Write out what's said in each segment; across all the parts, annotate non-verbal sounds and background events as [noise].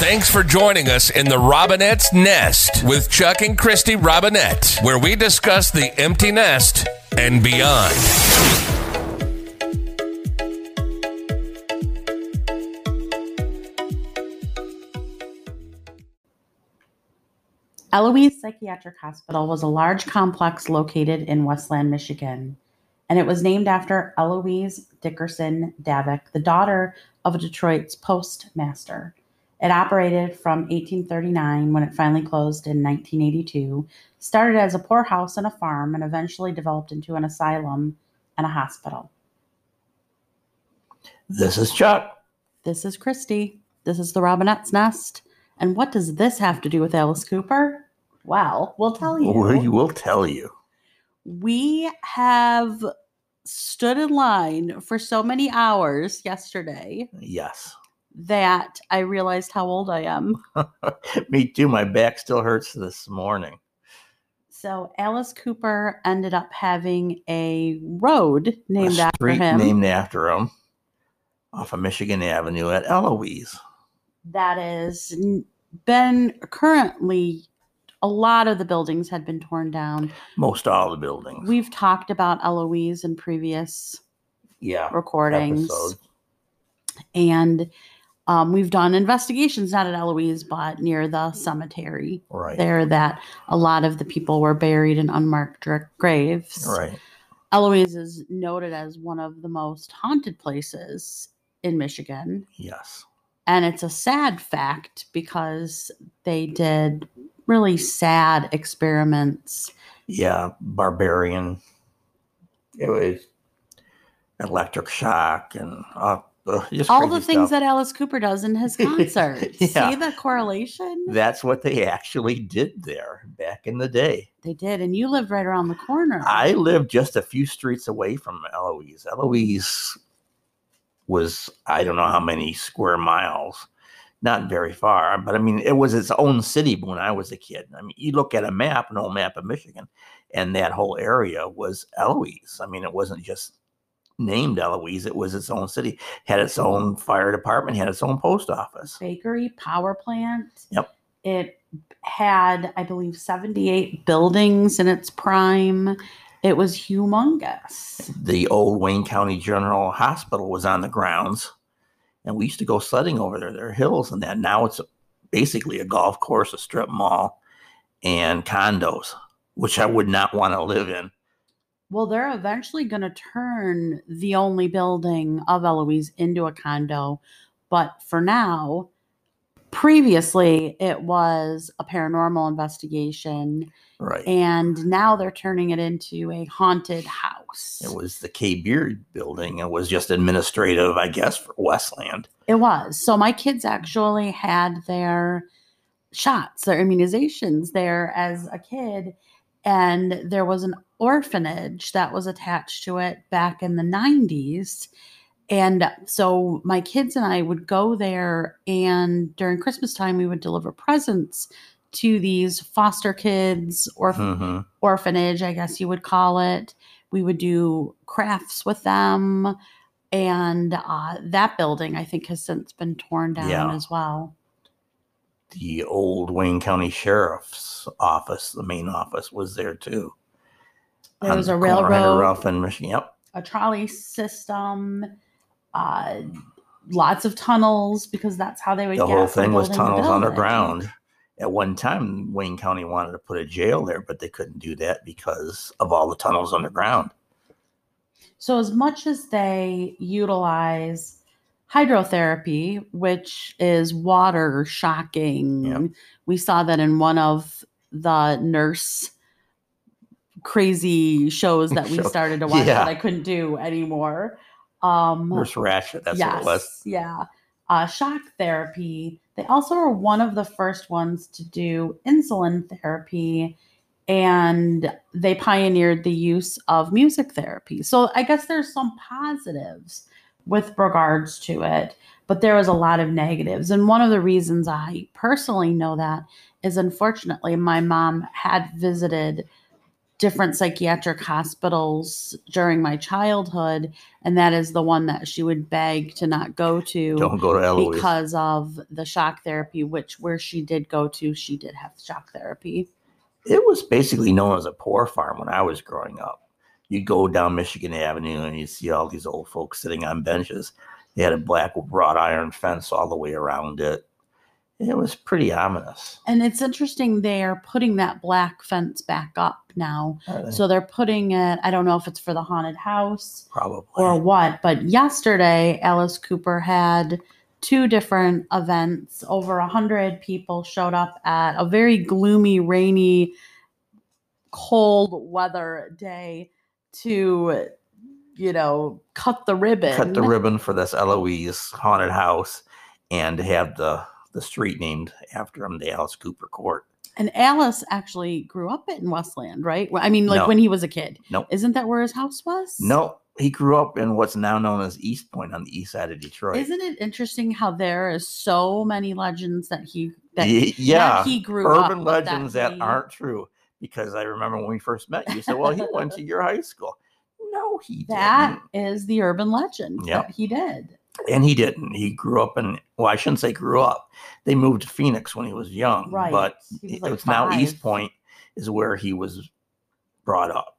Thanks for joining us in the Robinett's Nest with Chuck and Kristy Robinett, where we discuss the empty nest and beyond. Eloise Psychiatric Hospital was a large complex located in Westland, Michigan, and it was named after Eloise Dickerson Davock, the daughter of a Detroit's postmaster. It operated from 1839 when it finally closed in 1982, started as a poorhouse and a farm, and eventually developed into an asylum and a hospital. This is Chuck. This is Kristy. This is the Robinett's Nest. And what does this have to do with Alice Cooper? Well, we'll tell you. We will tell you. We have stood in line for so many hours yesterday Yes. That I realized how old I am. [laughs] Me too. My back still hurts this morning. So Alice Cooper ended up having a road named a after street him. named after him off of Michigan Avenue at Eloise. that is n- been currently a lot of the buildings had been torn down. Most all the buildings. We've talked about Eloise in previous yeah. recordings. episodes. and um, we've done investigations not at Eloise but near the cemetery Right. there that a lot of the people were buried in unmarked graves. Right. Eloise is noted as one of the most haunted places in Michigan, Yes. and it's a sad fact because they did really sad experiments. Yeah. Barbarian. It was electric shock and uh, All the things stuff. that Alice Cooper does in his concerts. [laughs] Yeah. See the correlation? That's what they actually did there back in the day. They did, and you lived right around the corner. I lived just a few streets away from Eloise. Eloise was, I don't know how many square miles, not very far, but I mean, it was its own city when I was a kid. I mean, you look at a map, an old map of Michigan, and that whole area was Eloise. I mean, it wasn't just named Eloise, it was its own city, had its own fire department, had its own post office. bakery power plant. Yep. It had, I believe, 78 buildings in its prime. It was humongous. the old Wayne County General Hospital was on the grounds, and we used to go sledding over there. There are hills and that. Now it's basically a golf course, a strip mall, and condos, which I would not want to live in. Well, they're eventually going to turn the only building of Eloise into a condo. But for now, previously it was a paranormal investigation. Right. And now they're turning it into a haunted house. it was the Kay Beard building. It was just administrative, I guess, for Westland. It was. So my kids actually had their shots, their immunizations there as a kid. And there was an orphanage that was attached to it back in the 90s. And so my kids and I would go there, and during Christmas time, we would deliver presents to these foster kids or Mhm. orphanage, I guess you would call it. We would do crafts with them. And uh, that building, I think, has since been torn down Yeah. as well. The old Wayne County Sheriff's office, the main office, was there too. There was a the corner of railroad, Ruff and Michigan. Yep. a trolley system, uh, lots of tunnels because that's how they would the get whole from thing was building to tunnels building. underground. At one time, Wayne County wanted to put a jail there, but they couldn't do that because of all the tunnels underground. So, as much as they utilize hydrotherapy, which is water shocking, Yep. we saw that in one of the nurse crazy shows that we Show- started to watch Yeah. that I couldn't do anymore. Um, Nurse Ratched, that's what it was. Yeah. Uh, shock therapy. They also were one of the first ones to do insulin therapy and they pioneered the use of music therapy. So I guess there's some positives with regards to it, but there was a lot of negatives. And one of the reasons I personally know that is unfortunately my mom had visited different psychiatric hospitals during my childhood, and that is the one that she would beg to not go to [laughs] Don't go to Eloise. because of the shock therapy, which where she did go to, she did have shock therapy. it was basically known as a poor farm when I was growing up. You'd go down Michigan Avenue and you'd see all these old folks sitting on benches. They had a black wrought iron fence all the way around it. It was pretty ominous. And it's interesting they're putting that black fence back up now. Uh, So they're putting it, I don't know if it's for the haunted house probably. or what, but yesterday Alice Cooper had two different events. Over a hundred people showed up at a very gloomy, rainy, cold weather day to, you know, cut the ribbon. cut the ribbon for this Eloise haunted house and have the the street named after him, the Alice Cooper Court. And Alice actually grew up in Westland, right? I mean, like No. when he was a kid. Nope. Isn't that where his house was? No, he grew up in what's now known as Eastpointe on the east side of Detroit. Isn't it interesting how there is so many legends that he that yeah, he grew up, urban legends that, he- aren't true. Because I remember when we first met, you said, "Well, he went to [laughs] your high school." No, he That didn't, is the urban legend Yeah, he did. and he didn't. He grew up in. Well, I shouldn't say grew up. They moved to Phoenix when he was young, Right. but was like it's now East. Point is where he was brought up.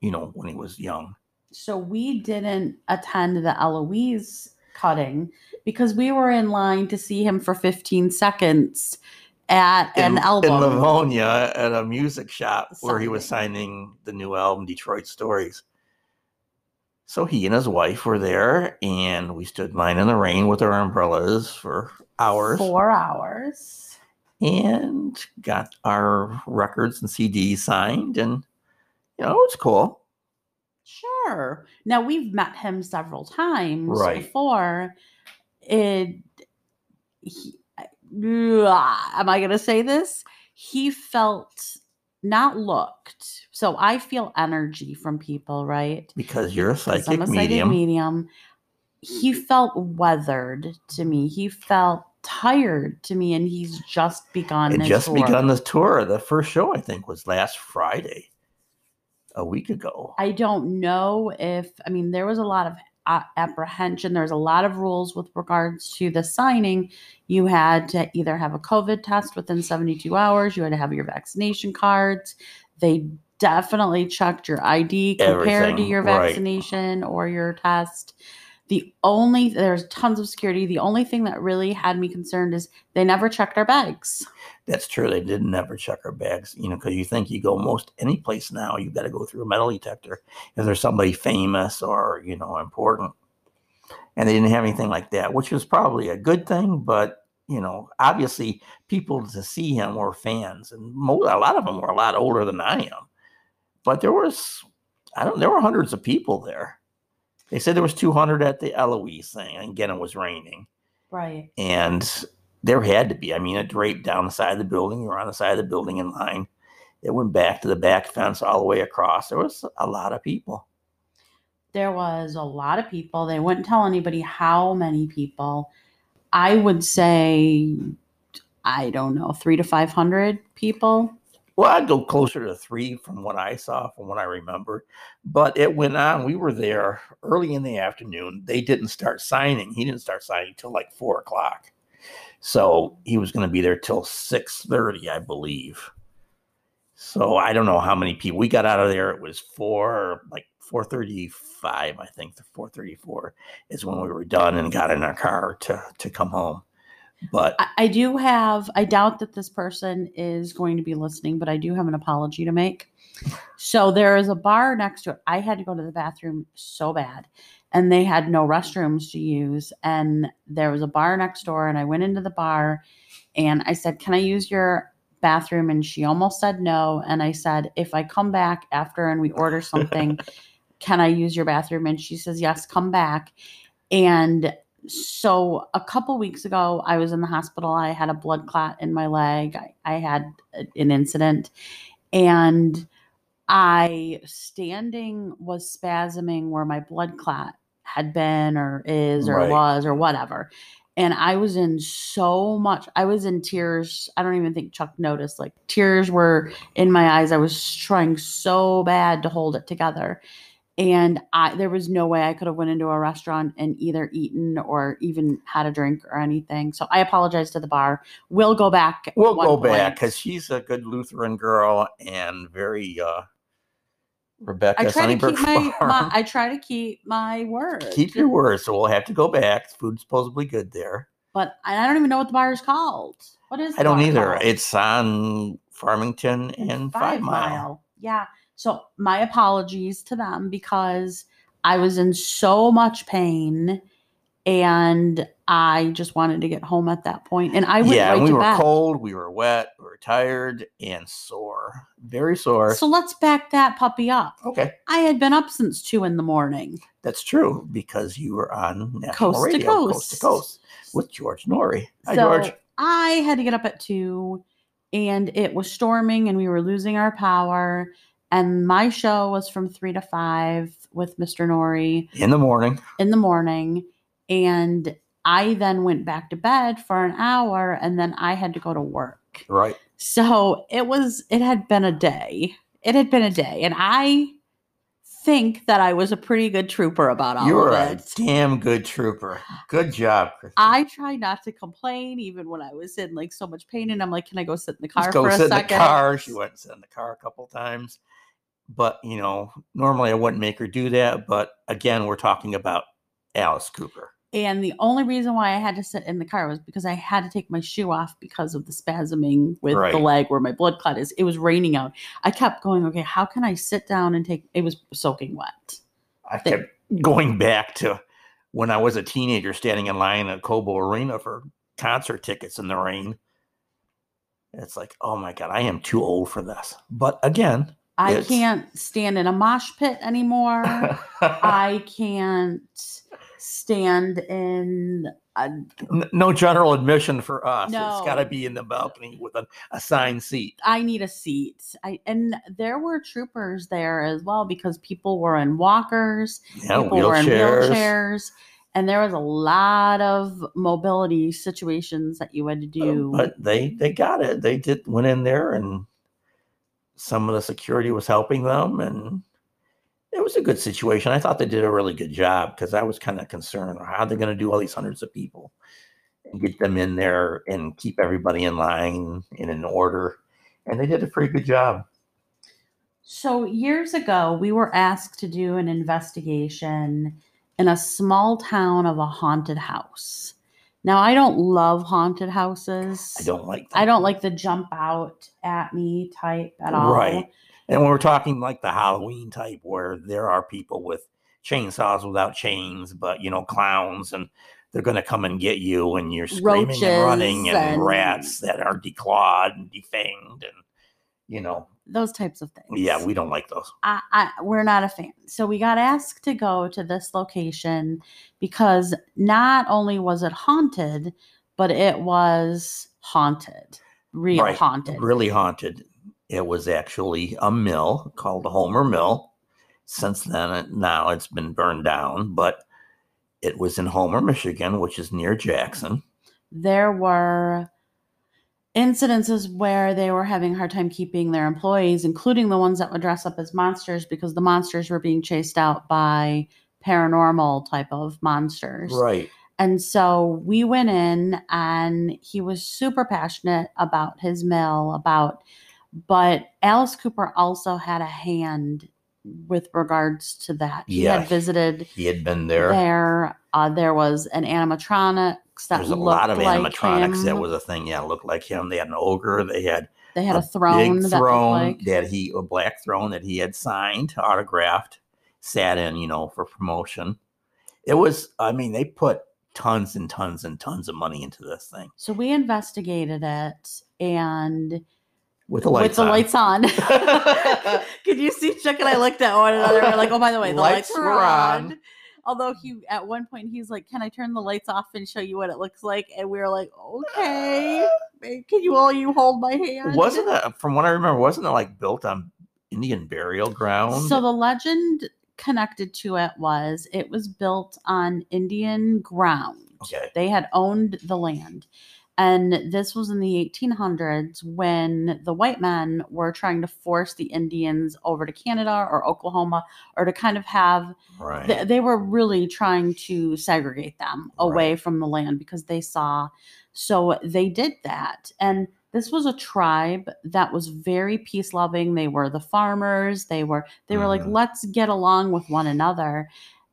You know, when he was young. So we didn't attend the Eloise cutting because we were in line to see him for 15 seconds at an in, album. in Livonia at a music shop where he was signing the new album Detroit Stories. So he and his wife were there, and we stood in line in the rain with our umbrellas for hours, Four hours. and got our records and CDs signed, and you know it was cool. Sure. Now we've met him several times Right. before. It. He, am I going to say this? He felt not looked. So I feel energy from people, right? Because you're a psychic medium. I'm a psychic medium. medium. He felt weathered to me. He felt tired to me, and he's just begun. Just tour. begun the tour. The first show, I think, was last Friday, a week ago. I don't know if I mean there was a lot of Uh, apprehension. There's a lot of rules with regards to the signing. You had to either have a COVID test within 72 hours. You had to have your vaccination cards. They definitely checked your ID compared to Everything, your right. vaccination or your test. The only there's tons of security. The only thing that really had me concerned is they never checked our bags. That's true. They didn't never check our bags, you know, because you think you go most any place now, you've got to go through a metal detector if there's somebody famous or, you know, important. And they didn't have anything like that, which was probably a good thing. But, you know, obviously people to see him were fans, and a lot of them were a lot older than I am. But there was, I don't, there were hundreds of people there. They said there was 200 at the Eloise thing, and again, it was raining Right. and there had to be. I mean, it draped down the side of the building. You were on the side of the building in line. It went back to the back fence all the way across. There was a lot of people. there was a lot of people. They wouldn't tell anybody how many people. I would say, I don't know, three to 500 people. Well, I'd go closer to three from what I saw, from what I remember. But it went on. We were there early in the afternoon. They didn't start signing. He didn't start signing till like four o'clock. So he was going to be there till six thirty, I believe. So I don't know how many people we got out of there. It was four, like four thirty-five, I think. The four thirty-four is when we were done and got in our car to to come home. But I, I do have, I doubt that this person is going to be listening, but I do have an apology to make. So there is a bar next to it. I had to go to the bathroom so bad, and they had no restrooms to use. And there was a bar next door, and I went into the bar and I said, Can I use your bathroom? And she almost said no. And I said, If I come back after and we order something, [laughs] can I use your bathroom? And she says, Yes, come back. And so a couple weeks ago, I was in the hospital. I had a blood clot in my leg. I, I had an incident, and I standing was spasming where my blood clot had been or is or Right. was or whatever. and I was in so much. I was in tears. I don't even think Chuck noticed. Like tears were in my eyes. I was trying so bad to hold it together, and I there was no way I could have went into a restaurant and either eaten or even had a drink or anything. So I apologize to the bar. We'll go back. We'll go back because she's a good Lutheran girl and very uh Rebecca I try to keep my, [laughs] my I try to keep my word. keep your word. So we'll have to go back. Food's supposedly good there. But I don't even know what the bar is called. What is? It? I don't either. called? It's on Farmington and Five, Mile. Yeah. So my apologies to them because I was in so much pain and I just wanted to get home at that point. And I went yeah, right we were bed. cold, we were wet, we were tired and sore. Very sore. So let's back that puppy up. okay. I had been up since two in the morning. That's true because you were on national Coast to radio, coast to coast. coast, with George Noory. Hi, so George. I had to get up at two and it was storming and we were losing our power. And my show was from three to five with Mr. Noory. In the morning, in the morning and I then went back to bed for an hour and then I had to go to work. right? So it was it had been a day. It had been a day and I think that I was a pretty good trooper about all You were of a damn good trooper. Good job, Kristy. I try not to complain even when I was in like so much pain and I'm like can I go sit in the car Just go for a sit in the second? car. She went and sit in the car a couple times. But, you know, normally I wouldn't make her do that. But again, we're talking about Alice Cooper. And the only reason why I had to sit in the car was because I had to take my shoe off because of the spasming with Right. the leg where my blood clot is. It was raining out. I kept going, okay, how can I sit down and take it was soaking wet. I They- kept going back to when I was a teenager standing in line at Cobo Arena for concert tickets in the rain. It's like, oh my God, I am too old for this. But again, I It's- can't stand in a mosh pit anymore. [laughs] I can't stand in a, no general admission for us. It's got to be in the balcony with an assigned seat. I need a seat. I and there were troopers there as well because people were in walkers. Yeah, people were in wheelchairs. and there was a lot of mobility situations that you had to Uh, do But they they got it. They did went in there and some of the security was helping them and it was a good situation. I thought they did a really good job because I was kind of concerned how they're going to do all these hundreds of people and get them in there and keep everybody in line and in order. And they did a pretty good job. so years ago we were asked to do an investigation in a small town of a haunted house now i don't love haunted houses. I don't like i don't like the jump out at me type at all. Right. And when we're talking like the Halloween type, where there are people with chainsaws without chains, but you know, clowns, and they're going to come and get you, and you're screaming and running, and, and- rats that are declawed and defanged, and you know, those types of things yeah, we don't like those. I, I we're not a fan. So we got asked to go to this location because not only was it haunted, but it was haunted, real Right. haunted. Really haunted. It was actually a mill called the Homer Mill. Since then, now it's been burned down, but it was in Homer, Michigan, which is near Jackson. There were incidences where they were having a hard time keeping their employees, including the ones that would dress up as monsters because the monsters were being chased out by paranormal type of monsters. Right. And so we went in and he was super passionate about his mill, about but Alice Cooper also had a hand with regards to that. He Yeah. had visited He had been there. there. Uh, there was an animatronics that There's a lot of like animatronics that was a thing. Yeah, looked like him. They had an ogre. They had they had a, a throne big that throne like that he a black throne that he had signed, autographed, sat in, you know, for promotion. It was, I mean, they put tons and tons and tons of money into this thing so we investigated it and with the lights with the on. lights on. [laughs] Could you see Chuck and I looked at one another? We're like, oh, by the way, the lights, Lights were were on. on. Although he, at one point, he's like, "Can I turn the lights off and show you what it looks like?" And we were like, "Okay, ah. can you all you hold my hand?" wasn't it? From what I remember, wasn't it like built on Indian burial ground? So the legend connected to it was it was built on Indian ground. Okay. They had owned the land. And this was in the 1800s when the white men were trying to force the Indians over to Canada or Oklahoma or to kind of have Right. they, they were really trying to segregate them away from the land because they saw so they did that. And this was a tribe that was very peace loving they were the farmers. They were they were like Mhm. let's get along with one another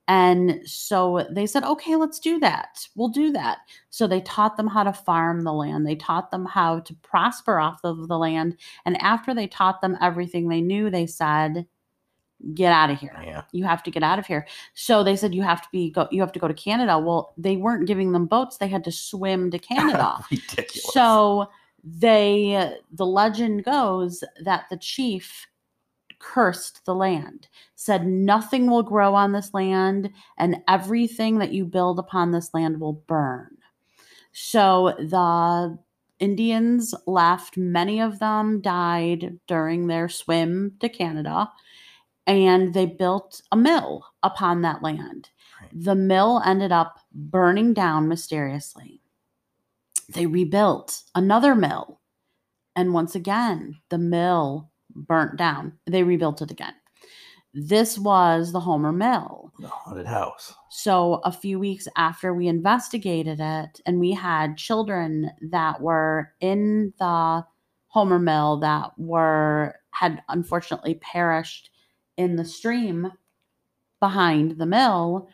and so they said okay let's do that. We'll do that. So they taught them how to farm the land. They taught them how to prosper off of the land. And after they taught them everything they knew they said get out of here. Yeah. you have to get out of here. So they said you have to be go you have to go to canada. Well they weren't giving them boats. They had to swim to canada. [laughs] Ridiculous. so they the legend goes that the chief cursed the land said nothing will grow on this land and everything that you build upon this land will burn so the indians left many of them died during their swim to canada and they built a mill upon that land. Right. The mill ended up burning down mysteriously. They rebuilt another mill, and once again, the mill burnt down. They rebuilt it again. This was the Homer Mill. the haunted house. So, a few weeks after we investigated it, and we had children that were in the Homer Mill that were had unfortunately perished in the stream behind the mill.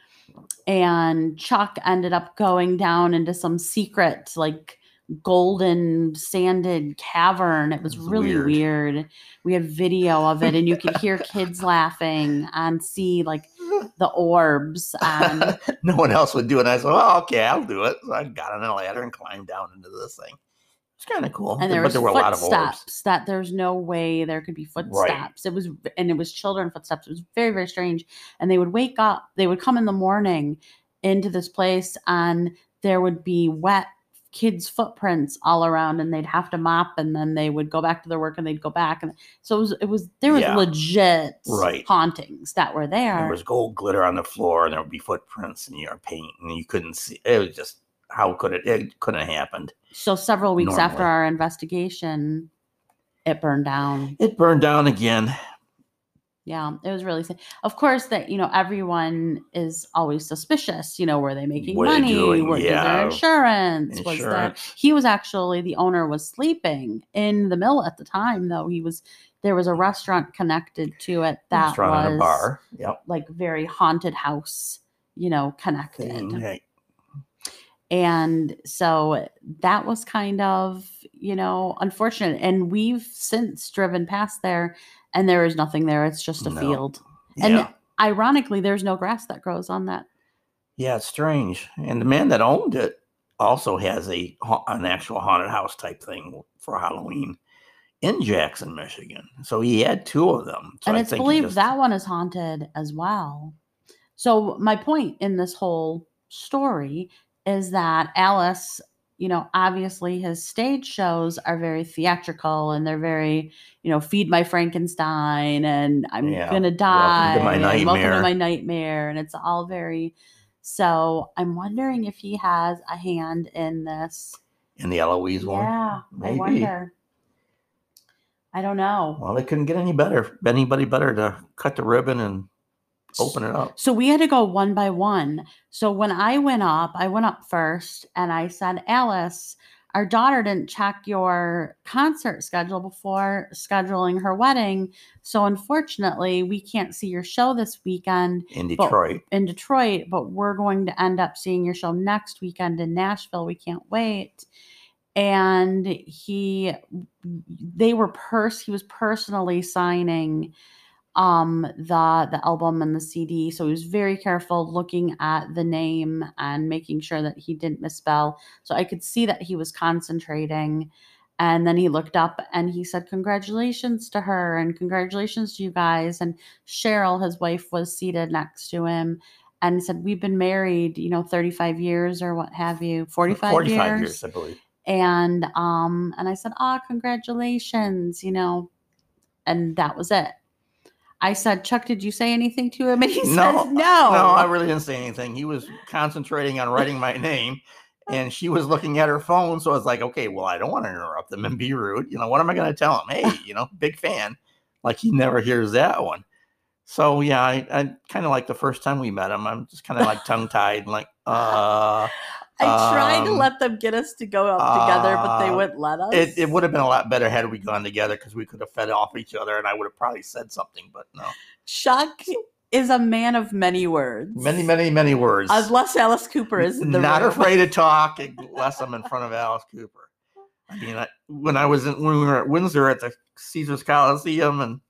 And Chuck ended up going down into some secret, like golden sanded cavern. It was It was really weird. weird. We had video of it, and you could hear kids [laughs] laughing and see like the orbs. Um, and [laughs] no one else would do it. I said, "Well, okay, I'll do it." So I got on a ladder and climbed down into this thing. It's kind of cool. and there but there were a lot of orbs. footsteps that there's no way there could be footsteps. It was and it was children footsteps. It was very very strange. And they would wake up. They would come in the morning into this place, and there would be wet kids' footprints all around, and they'd have to mop, and then they would go back to their work, and they'd go back, and so it was it was there was Yeah. legit Right. hauntings that were there. There was gold glitter on the floor, and there would be footprints in your paint, and you couldn't see. It was just how could it? It couldn't have happened. so several weeks after our investigation, it burned down. It burned down again. Yeah, it was really sad. Of course, that you know everyone is always suspicious. You know, were they making What money? What is their Yeah. insurance? Was? Insurance. He was actually the owner was sleeping in the mill at the time, though. He was there was a restaurant connected to it that Restaurant was and a bar. Yep. like very haunted house. You know, connected. Hey, and so that was kind of you know unfortunate and we've since driven past there and there is nothing there it's just a No. field Yeah. and ironically there's no grass that grows on that Yeah, it's strange. And the man that owned it also has a an actual haunted house type thing for Halloween in Jackson, Michigan. So he had two of them. So and I it's believed just- that one is haunted as well so my point in this whole story is that alice you know obviously his stage shows are very theatrical and they're very you know feed my frankenstein and i'm Yeah, gonna welcome die to my and welcome to my nightmare and it's all very so i'm wondering if he has a hand in this in the Eloise one. yeah i Maybe. wonder i don't know Well, it couldn't get any better. Anybody better to cut the ribbon and open it up. So we had to go one by one. So when I went up, I went up first and I said, Alice, our daughter didn't check your concert schedule before scheduling her wedding. So unfortunately, we can't see your show this weekend in But- Detroit. in Detroit, but we're going to end up seeing your show next weekend in Nashville. We can't wait. And he they were pers he was personally signing um the the album and the CD. So he was very careful looking at the name and making sure that he didn't misspell. So I could see that he was concentrating. And then he looked up and he said, Congratulations to her and congratulations to you guys. And Sheryl, his wife, was seated next to him and said, We've been married, you know, 35 years or what have you, 45, 45 years. years, I believe. And um, and I said, Ah, congratulations, you know, and that was it. I said, Chuck, did you say anything to him? [laughs] And he No, says, no. No, I really didn't say anything. He was concentrating on writing my name, and she was looking at her phone. So I was like, okay, well, I don't want to interrupt them and be rude. You know, what am I going to tell him? [laughs] Hey, you know, big fan. Like he never hears that one. So yeah, I, I kind of like the first time we met him. I'm just kind of like tongue tied, like, [laughs] uh, I tried to um, let them get us to go up together, but they uh, wouldn't let us. it, it would have been a lot better had we gone together because we could have fed off each other, and I would have probably said something. But no, Chuck is a man of many words. many, many, many words. Unless Alice Cooper is not room. afraid to [laughs] talk unless I'm in front of Alice Cooper. I mean, I, when I was in, when we were at Windsor at the Caesar's Coliseum and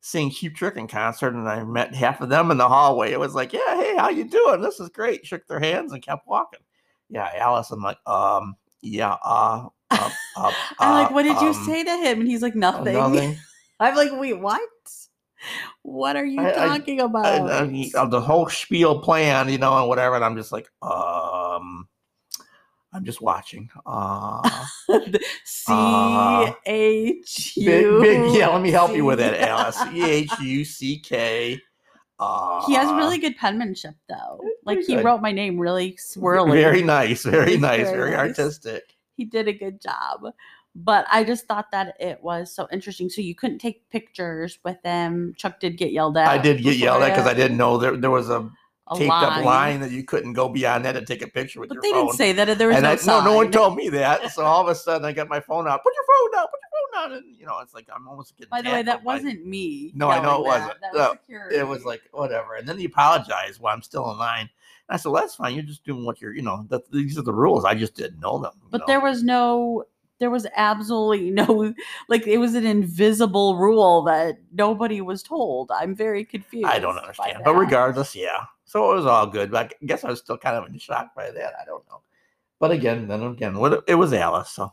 seeing Cheap Trick in concert, and I met half of them in the hallway. It was like, yeah, hey, how you doing? This is great. Shook their hands and kept walking. Yeah, Alice. I'm like, um, yeah, uh, uh, uh [laughs] I'm like, uh, what did you um, say to him? And he's like, nothing. Nothing. [laughs] I'm like, wait, what? What are you I- I- talking about? I, I mean, uh, the whole spiel plan, you know, and whatever. And I'm just like, um, I'm just watching. Uh, [laughs] C Uh, big, big, yeah. Let me help you with that, C. Alice. E H U C K. Uh, He has really good penmanship, though. Like he good. wrote my name really swirly. Very nice, very He's nice, very very nice. artistic. he did a good job. But I just thought that it was so interesting. So you couldn't take pictures with them. Chuck did get yelled at. I did get yelled at because I didn't know there there was a a taped up line that you couldn't go beyond that and take a picture with But your they phone. didn't say that. There was and no I, no, no one told me that. So all of a sudden, I got my phone out. Put your phone down. Put And you know, it's like I'm almost getting. By the way, that wasn't me. No, I know it wasn't. That, that No, it was like whatever. And then he apologized while I'm still in line. And I said, well, that's fine. You're just doing what you're, you know, that these are the rules. I just didn't know them. But know. there was no, there was absolutely [laughs] no, like it was an invisible rule that nobody was told. I'm very confused. I don't understand. But regardless, yeah. So it was all good. But I guess I was still kind of in shock by that. I don't know. But again, then again, it was Alice. So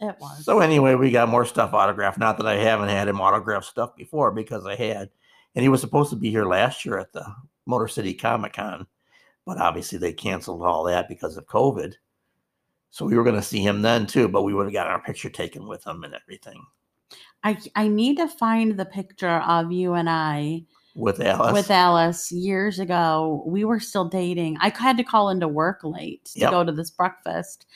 it was. so anyway, we got more stuff autographed. Not that I haven't had him autograph stuff before because I had, and he was supposed to be here last year at the Motor City Comic Con, but obviously they canceled all that because of COVID. So we were going to see him then too, but we would have gotten our picture taken with him and everything I I need to find the picture of you and I with Alice. with Alice years ago. We were still dating. I had to call into work late to Yep. go to this breakfast.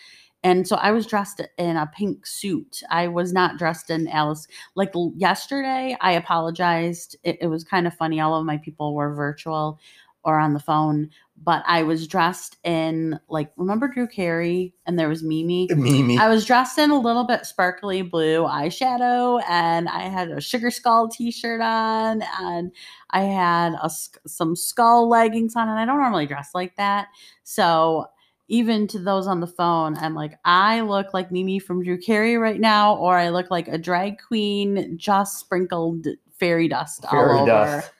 And so I was dressed in a pink suit. I was not dressed in Alice. Like yesterday, I apologized. It, it was kind of funny. All of my people were virtual or on the phone, but I was dressed in like remember Drew Carey and there was Mimi. [laughs] Mimi. I was dressed in a little bit sparkly blue eyeshadow, and I had a sugar skull T-shirt on, and I had a some skull leggings on, and I don't normally dress like that. So even to those on the phone, I'm like, I look like Mimi from Drew Carey right now, or I look like a drag queen just sprinkled fairy dust Fairy all over. dust.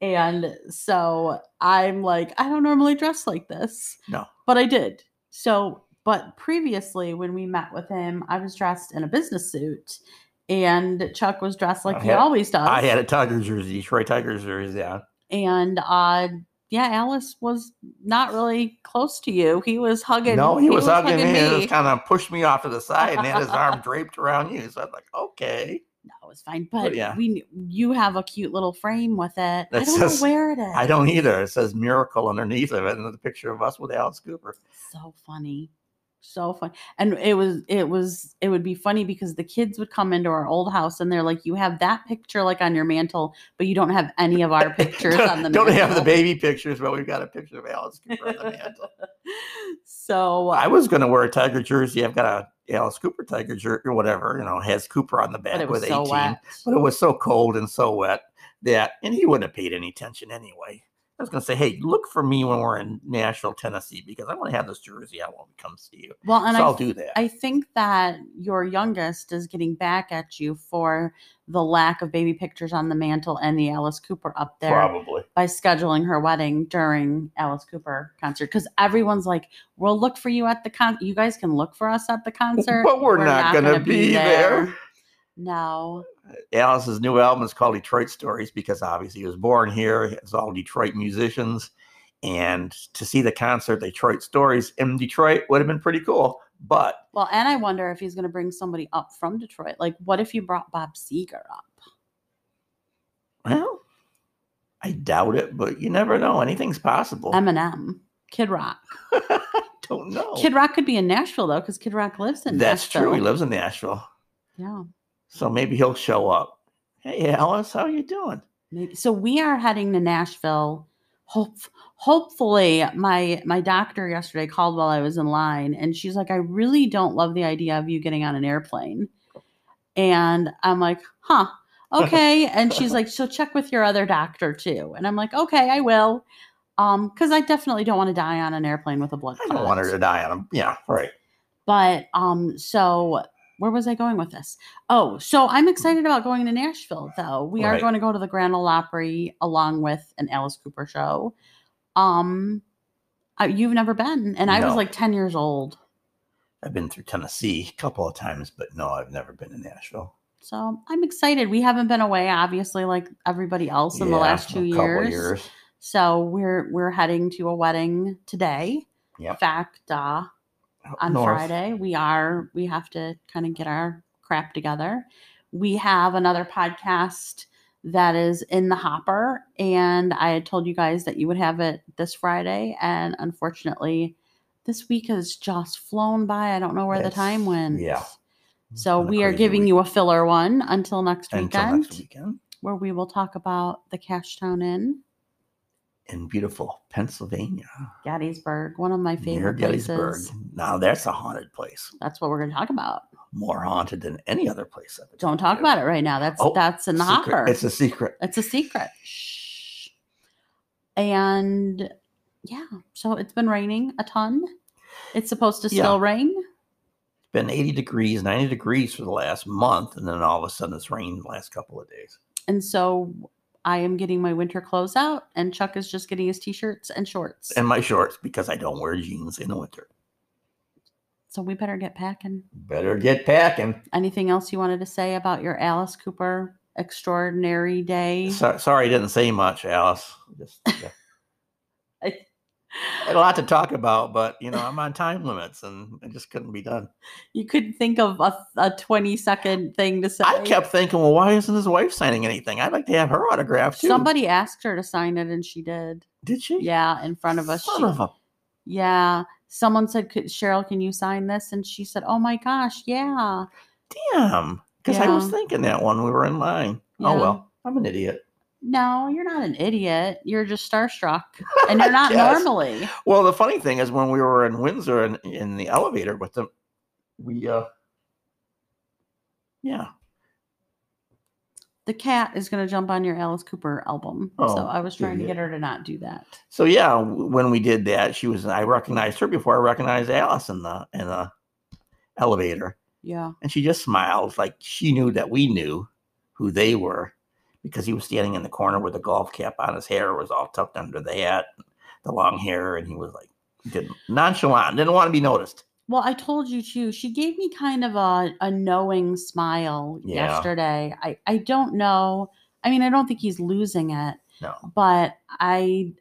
And so I'm like, I don't normally dress like this. No. But I did. So, but previously when we met with him, I was dressed in a business suit and Chuck was dressed like he always does. I had a Tiger jersey, Detroit Tigers jersey. Yeah. and uh yeah, Alice was not really close to you. He was hugging. No, he, was, hugging, me. me. and just kind of pushed me off to the side and had his arm [laughs] draped around you. So I'm like, okay. no, it was fine. But yeah. we, you have a cute little frame with it. I don't says- know where it is. I don't either. It says miracle underneath of it, and the picture of us with Alice Cooper. so funny so fun and it was it was it would be funny because the kids would come into our old house and they're like you have that picture like on your mantle but you don't have any of our [laughs] pictures on the don't have the baby pictures, but we've got a picture of Alice Cooper on the mantle. [laughs] so I was uh going to wear a Tiger jersey. I've got a Alice Cooper Tiger jersey or whatever, you know, has Cooper on the back with so 18. wet But it was so cold and so wet that, and he wouldn't have paid any attention anyway. I was going to say, hey, look for me when we're in Nashville, Tennessee, because I want to have this jersey out when we come see you. well and so I, I'll do that. I think that your youngest is getting back at you for the lack of baby pictures on the mantle and the alice cooper up there Probably. by scheduling her wedding during Alice Cooper concert because everyone's like, "We'll look for you at the con. You guys can look for us at the concert, But we're, not, going to gonna be there. No, uh, Alice's new album is called Detroit Stories because obviously he was born here. It's all Detroit musicians. And to see the concert, Detroit Stories in Detroit would have been pretty cool. But well, and I wonder if he's going to bring somebody up from Detroit. Like, what if you brought Bob Seger up? Well, I doubt it, but you never know. Anything's possible. Eminem, Kid Rock. [laughs] don't know. Kid Rock could be in Nashville though, because Kid Rock lives in That's Nashville. That's true. He lives in Nashville, Yeah. So maybe he'll show up. Hey, Alice, how you doing? Maybe. So we are heading to Nashville. Hope, hopefully, my my doctor yesterday called while I was in line, and she's like, "I really don't love the idea of you getting on an airplane." And I'm like, "Huh, okay." [laughs] and she's like, "So check with your other doctor too." And I'm like, "Okay, I will." Um, because I definitely don't want to die on an airplane with a blood I don't want her to die on him. Yeah, right. But um, so where was I going with this? Oh, so I'm excited about going to Nashville though. We are going to go to the Grand Ole Opry along with an Alice Cooper show. Um, I, you've never been, and I was like 10 years old. I've been through Tennessee a couple of times, but no, I've never been to Nashville. So I'm excited. We haven't been away, obviously, like everybody else in the last two years. years. So we're we're heading to a wedding today. In fact, uh, on north. Friday. We are we have to kind of get our crap together. We have another podcast that is in the hopper and I had told you guys that you would have it this Friday and unfortunately this week has just flown by. I don't know where the time went. yeah. So we are giving week. you a filler one until next Until weekend next weekend where we will talk about the Cashtown Inn, in beautiful Pennsylvania, Gettysburg, one of my favorite near Gettysburg. places. Now that's a haunted place, That's what we're going to talk about. more haunted than any other place. I've Don't talk about it right now. That's Oh, that's in the Secret. hopper. It's a secret. It's a secret. Shh. And yeah, so it's been raining a ton. It's supposed to Yeah. still rain. It's been 80 degrees, 90 degrees for the last month, and then all of a sudden it's rained the last couple of days. And so I am getting my winter clothes out, and Chuck is just getting his t shirts and shorts. And my shorts because I don't wear jeans in the winter. so we better get packing. Better get packing. Anything else you wanted to say about your Alice Cooper extraordinary day? So, sorry, I didn't say much, Alice. Just yeah. Had a lot to talk about, but you know, I'm on time limits and it just couldn't be done. You couldn't think of a, a 20 second thing to say. I kept thinking, well, why isn't his wife signing anything? I'd like to have her autograph too. Somebody asked her to sign it, and she did. did she? Yeah, in front of us. Son She- of a Yeah. Someone said, "Could- Sheryl, can you sign this? And she said, Oh my gosh, yeah. damn. Because I was thinking that when we were in line. Oh well, I'm an idiot. No, you're not an idiot. You're just starstruck. [laughs] And you're not normally. Well, the funny thing is when we were in Windsor in, in the elevator with them, we uh yeah. The cat is going to jump on your Alice Cooper album. so Oh, I was trying to get her to not do that. So yeah, when we did that, she was I recognized her before I recognized Alice in the in the elevator. Yeah. And she just smiled like she knew that we knew who they were because he was standing in the corner with a golf cap on. His hair was all tucked under the hat, the long hair, and he was like didn't nonchalant, didn't want to be noticed. Well, I told you too. She gave me kind of a, a knowing smile Yeah. yesterday. I, I don't know. I mean, I don't think he's losing it, No. but I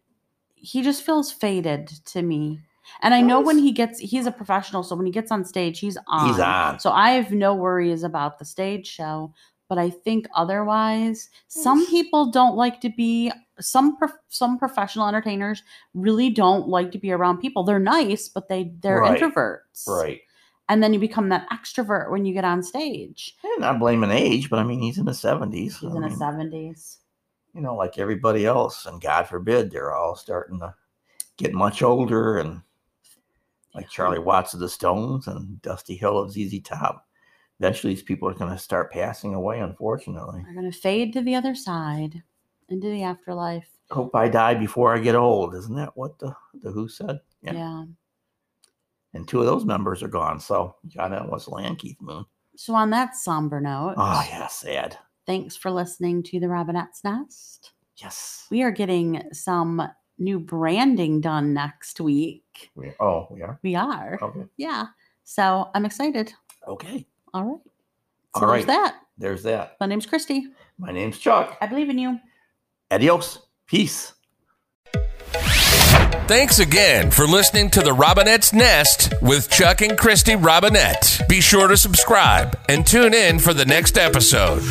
he just feels faded to me. And I know when he gets he's a professional, so when he gets on stage, he's on. He's on. So I have no worries about the stage show, but I think otherwise, some people don't like to be some prof- some professional entertainers really don't like to be around people. They're nice, but they they're Right. introverts. Right. And then you become that extrovert when you get on stage. And not blaming age, but I mean he's in his seventies. He's in his seventies. you know, like everybody else, and God forbid they're all starting to get much older and like Charlie Watts of the Stones and Dusty Hill of ZZ Top. Eventually, these people are going to start passing away, unfortunately. They're gonna fade to the other side, into the afterlife. Hope I die before I get old. Isn't that what the, the Who said? Yeah. And two of those members are gone. So, John Allen Wesley and Keith Moon. So on that somber note, Oh, yeah, sad. thanks for listening to the Robinett's Nest. Yes. We are getting some new branding done next week. We, oh, we are? We are. Okay. Yeah. So I'm excited. Okay. All right. So All there's that. There's that. My name's Kristy. My name's Chuck. I believe in you. Adios. Peace. Thanks again for listening to the Robinett's Nest with Chuck and Kristy Robinett. Be sure to subscribe and tune in for the next episode.